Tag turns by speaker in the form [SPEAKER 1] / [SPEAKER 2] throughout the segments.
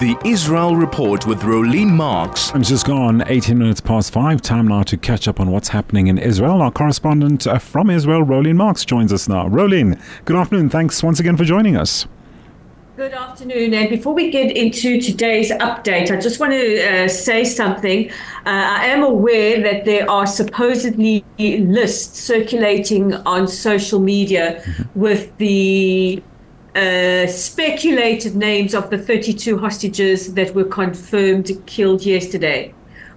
[SPEAKER 1] The Israel Report with Rolene Marks.
[SPEAKER 2] I'm just gone 18 minutes past five. Time now to catch up on what's happening in Israel. Our correspondent uh, from Israel, Rolene Marks, joins us now. Rolene, good afternoon. Thanks once again for joining us.
[SPEAKER 3] Good afternoon. And before we get into today's update, I just want to uh, say something. Uh, I am aware that there are supposedly lists circulating on social media mm-hmm. with the uh, speculated names of the 32 hostages that were confirmed killed yesterday.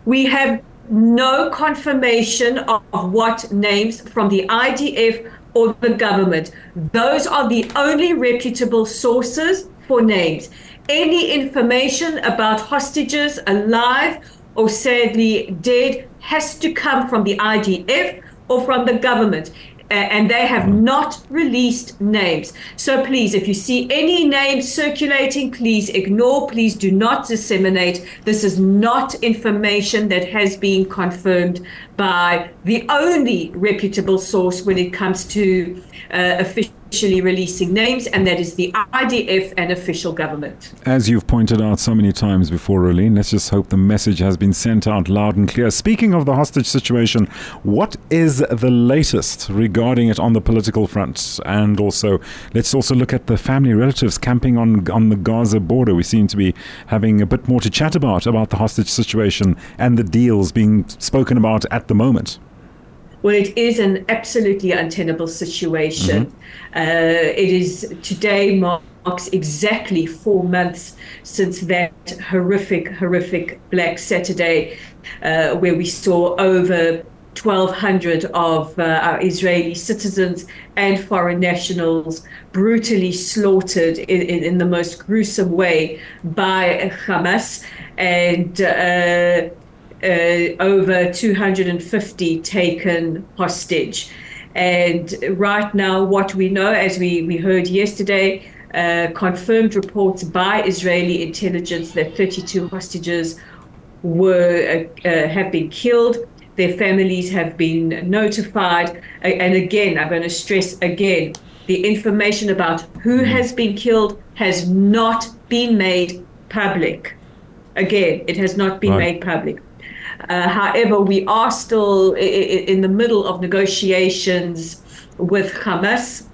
[SPEAKER 3] We have no confirmation of, of what names from the IDF or the government. Those are the only reputable sources for names. Any information about hostages alive or sadly dead has to come from the IDF or from the government and they have not released names. So please, if you see any names circulating, please ignore, please do not disseminate. This is not information that has been confirmed by the only reputable source when it comes to uh, official officially releasing names, and that is the IDF and official government.
[SPEAKER 2] As you've pointed out so many times before, Rolene, let's just hope the message has been sent out loud and clear. Speaking of the hostage situation, what is the latest regarding it on the political front? And also, let's also look at the family relatives camping on on the Gaza border. We seem to be having a bit more to chat about about the hostage situation and the deals being spoken about at the moment.
[SPEAKER 3] Well, it is an absolutely untenable situation. Mm-hmm. Uh, it is today marks exactly four months since that horrific, horrific Black Saturday, uh, where we saw over 1,200 of uh, our Israeli citizens and foreign nationals brutally slaughtered in, in, in the most gruesome way by Hamas. And uh, over 250 taken hostage. And right now, what we know, as we, we heard yesterday, uh, confirmed reports by Israeli intelligence that 32 hostages were uh, uh, have been killed. Their families have been notified. And again, I'm going to stress again, the information about who mm-hmm. has been killed has not been made public. Again, it has not been right. made public. Uh, however, we are still in the middle of negotiations with Hamas.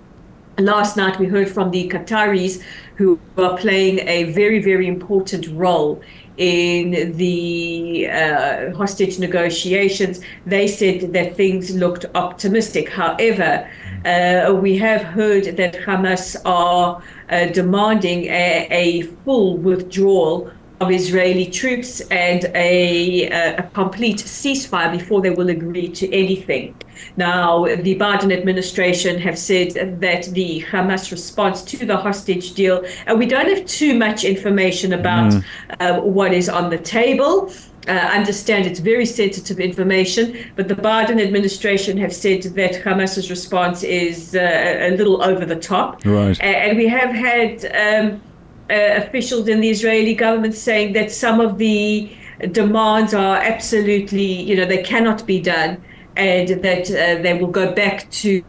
[SPEAKER 3] Last night, we heard from the Qataris who are playing a very, very important role in the uh, hostage negotiations. They said that things looked optimistic. However, uh, we have heard that Hamas are uh, demanding a, a full withdrawal of Israeli troops and a, a, complete ceasefire before they will agree to anything. Now, the Biden administration have said that the Hamas response to the hostage deal, and we don't have too much information about mm. uh, what is on the table. Uh, understand it's very sensitive information, but the Biden administration have said that Hamas's response is uh, a little over the top.
[SPEAKER 2] Right.
[SPEAKER 3] And we have had. Um, uh, officials in the Israeli government saying that some of the demands are absolutely, you know, they cannot be done, and that uh, they will go back to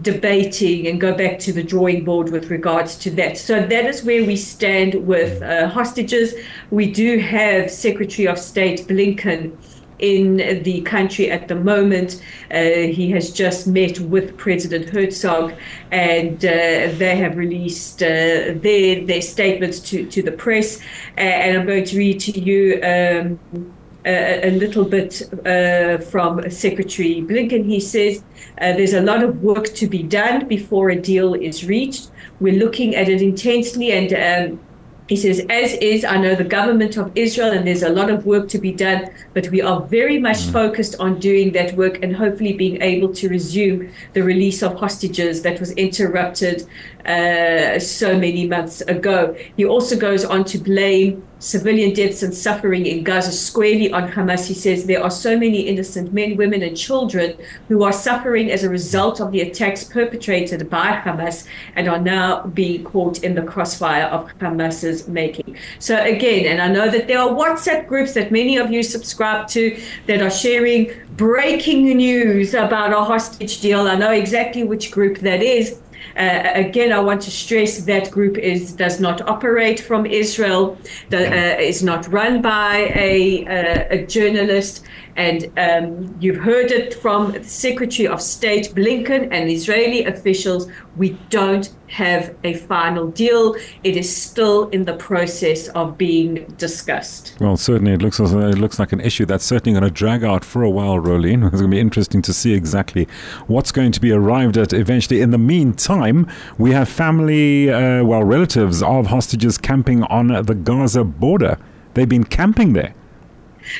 [SPEAKER 3] debating and go back to the drawing board with regards to that. So that is where we stand with uh, hostages. We do have Secretary of State Blinken in the country at the moment. Uh, he has just met with President Herzog, and uh, they have released uh, their their statements to, to the press. and I'm going to read to you. Um, a, a, little bit uh, from Secretary Blinken. He says uh, there's a lot of work to be done before a deal is reached. We're looking at it intensely and um, he says, as is, I know the government of Israel, and there's a lot of work to be done, but we are very much mm. focused on doing that work and hopefully being able to resume the release of hostages that was interrupted uh, so many months ago. He also goes on to blame civilian deaths and suffering in Gaza squarely on Hamas. He says there are so many innocent men, women, and children who are suffering as a result of the attacks perpetrated by Hamas and are now being caught in the crossfire of Hamas's making. So, again, and I know that there are WhatsApp groups that many of you subscribe to that are sharing breaking news about a hostage deal. I know exactly which group that is. Uh, again, I want to stress that group is does not operate from Israel, the, uh, is not run by a, uh, a journalist, and um, you've heard it from Secretary of State Blinken and Israeli officials. We don't have a final deal. It is still in the process of being discussed.
[SPEAKER 2] Well, certainly it looks it looks like an issue that's certainly going to drag out for a while, Rolene. It's going to be interesting to see exactly what's going to be arrived at eventually. In the meantime, we have family, uh, well, relatives of hostages camping on the Gaza border. They've been camping there.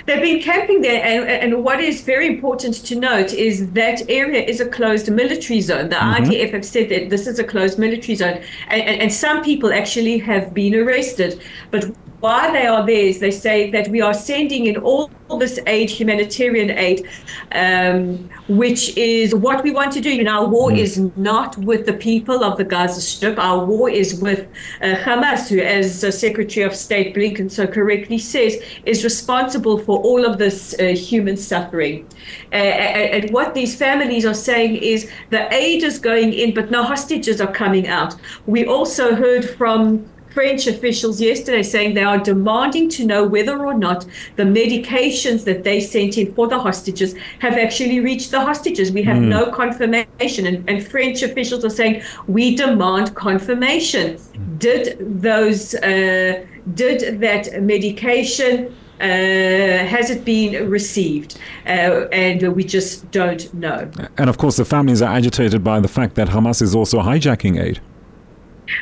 [SPEAKER 3] They've been camping there, and, and, what is very important to note is that area is a closed military zone. The mm-hmm. IDF have said that this is a closed military zone, and, and, and some people actually have been arrested. But why they are there is they say that we are sending in all this aid, humanitarian aid, um, which is what we want to do. You know, our war mm. is not with the people of the Gaza Strip. Our war is with uh, Hamas, who, as uh, Secretary of State Blinken so correctly says, is responsible for all of this uh, human suffering. Uh, and, and what these families are saying is the aid is going in, but no hostages are coming out. We also heard from French officials yesterday saying they are demanding to know whether or not the medications that they sent in for the hostages have actually reached the hostages. We have mm. no confirmation. And, and, French officials are saying, we demand confirmation. Did those, uh, did that medication uh, has it been received? Uh, and we just don't know.
[SPEAKER 2] And of course, the families are agitated by the fact that Hamas is also hijacking aid.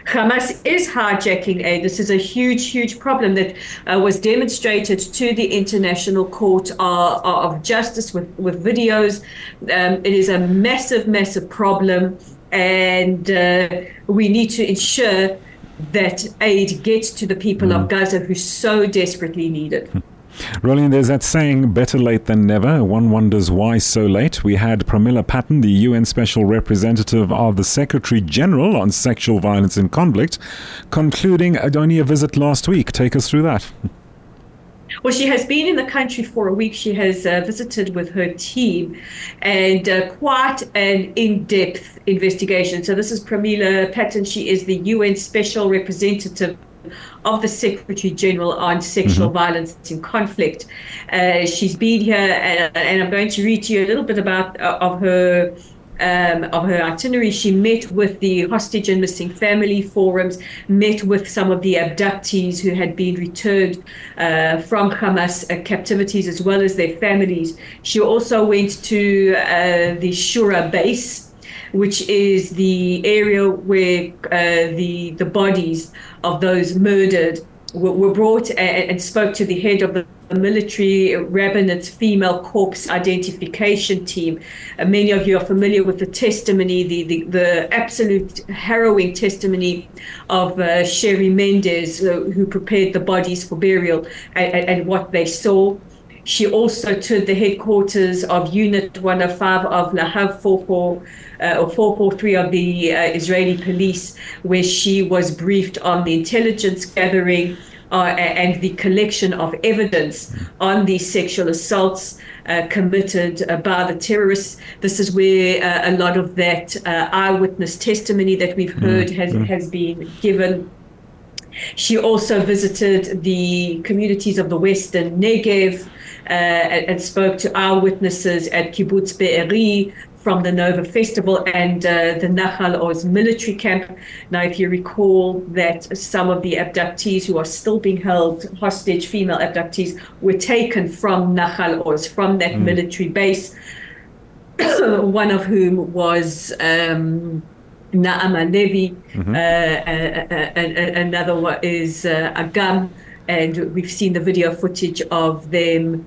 [SPEAKER 3] Hamas is hijacking aid. This is a huge, huge problem that uh, was demonstrated to the International Court of, of Justice with, with videos. Um, it is a massive, massive problem, and uh, we need to ensure that aid gets to the people mm. of Gaza who so desperately need it.
[SPEAKER 2] Rolene, there's that saying, better late than never. One wonders why so late. We had Pramila Patten, the UN Special Representative of the Secretary General on Sexual Violence in Conflict, concluding only a visit last week. Take us through that.
[SPEAKER 3] Well, she has been in the country for a week. She has uh, visited with her team and uh, quite an in depth investigation. So, this is Pramila Patten. She is the UN Special Representative of the Secretary General on sexual mm-hmm. violence in conflict. Uh, she's been here, and, and, I'm going to read to you a little bit about uh, of her. Um, of her itinerary, she met with the hostage and missing family forums, met with some of the abductees who had been returned uh, from Hamas uh, captivities as well as their families. She also went to uh, the Shura base which is the area where uh, the the bodies of those murdered were, were brought and, and, spoke to the head of the military rabbinate female corpse identification team. Uh, many of you are familiar with the testimony, the, the, the absolute harrowing testimony of uh, Shari Mendes, uh, who prepared the bodies for burial, and, and what they saw. She also toured the headquarters of Unit 105 of Lahav 44 uh, or 443 of the uh, Israeli police, where she was briefed on the intelligence gathering uh, and the collection of evidence on these sexual assaults uh, committed uh, by the terrorists. This is where uh, a lot of that eyewitness testimony that we've heard mm-hmm. has, mm. has been given. She also visited the communities of the Western Negev, uh, and, and, spoke to our witnesses at Kibbutz Be'eri from the Nova Festival and uh, the Nahal Oz military camp. Now, if you recall that some of the abductees who are still being held hostage, female abductees, were taken from Nahal Oz, from that mm. military base, one of whom was. Um, Naama Levy, mm-hmm. uh, uh, another one is uh, Agam, and we've seen the video footage of them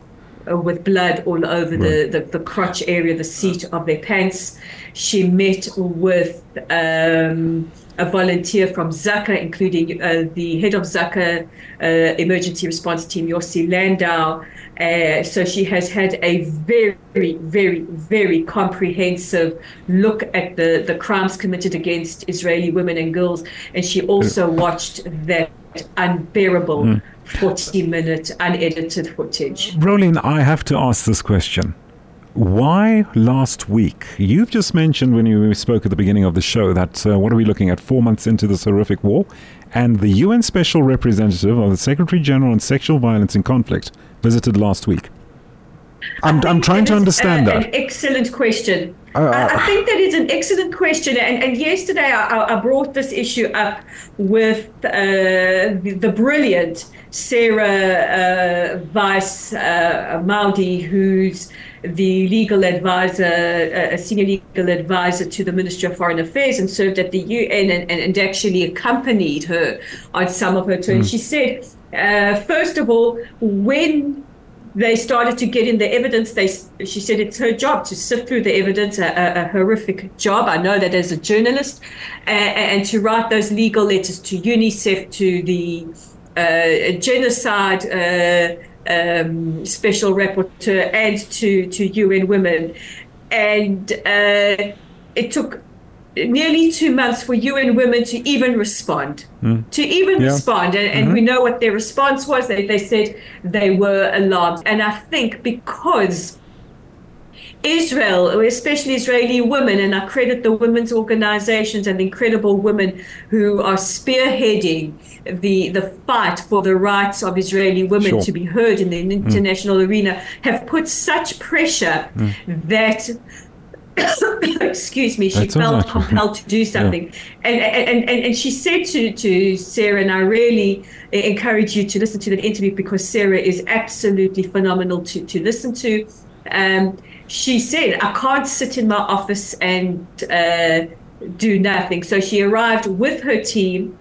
[SPEAKER 3] uh, with blood all over right. the, the, the, crotch area, the seat of their pants. She met with um, a volunteer from Zaka, including uh, the head of Zaka uh, emergency response team, Yossi Landau. Uh, so she has had a very, very, very comprehensive look at the, the crimes committed against Israeli women and girls. And she also watched that unbearable mm. 40 minute unedited footage.
[SPEAKER 2] Rolene, I have to ask this question. Why last week? You've just mentioned when you spoke at the beginning of the show that uh, what are we looking at? Four months into this horrific war, and the UN Special Representative of the Secretary General on Sexual Violence in Conflict visited last week. I'm, I'm trying to understand
[SPEAKER 3] a,
[SPEAKER 2] that.
[SPEAKER 3] An excellent question. Uh, I, I, think that is an excellent question. And, and yesterday I, I, brought this issue up with uh, the, the, brilliant Sarah uh, Weiss uh, Maudi, who's the legal advisor, uh, a senior legal advisor to the Ministry of Foreign Affairs, and served at the UN and, and, and actually accompanied her on some of her tours. Mm. She said, uh, first of all, when they started to get in the evidence. They, she said it's her job to sift through the evidence, a, a, a horrific job. I know that as a journalist, and, and, to write those legal letters to UNICEF, to the uh, genocide uh, um, special rapporteur, and to to UN Women, and uh, it took nearly two months for UN Women to even respond, mm. to even yeah. respond. And, and mm-hmm. we know what their response was. They, they said they were alarmed. And I think because Israel, especially Israeli women, and I credit the women's organizations and the incredible women who are spearheading the, the fight for the rights of Israeli women sure. to be heard in the hmm. international mm. arena, have put such pressure mm. that excuse me, she That's felt compelled to do something. Yeah. And, and, and, and she said to, to Sarah, and I really encourage you to listen to that interview because Sarah is absolutely phenomenal to, to listen to. Um, she said, I can't sit in my office and uh, do nothing. So she arrived with her team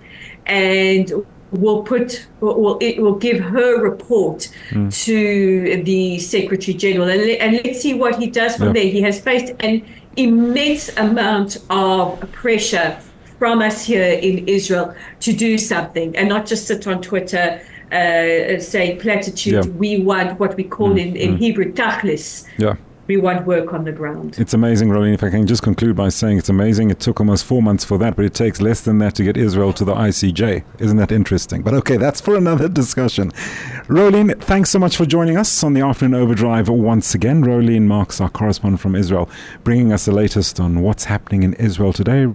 [SPEAKER 3] and will put will it will give her report mm. to the secretary general and, and let's see what he does from yeah. there he has faced an immense amount of pressure from us here in Israel to do something and not just sit on Twitter uh, saying platitude. Yeah. We want what we call mm. in, in mm. Hebrew tachlis. Yeah we want work on the ground.
[SPEAKER 2] It's amazing, Rolene. If I can just conclude by saying it's amazing. It took almost four months for that, but it takes less than that to get Israel to the ICJ. Isn't that interesting? But okay, that's for another discussion. Rolene, thanks so much for joining us on the Afternoon Overdrive once again. Rolene Marks, our correspondent from Israel, bringing us the latest on what's happening in Israel today.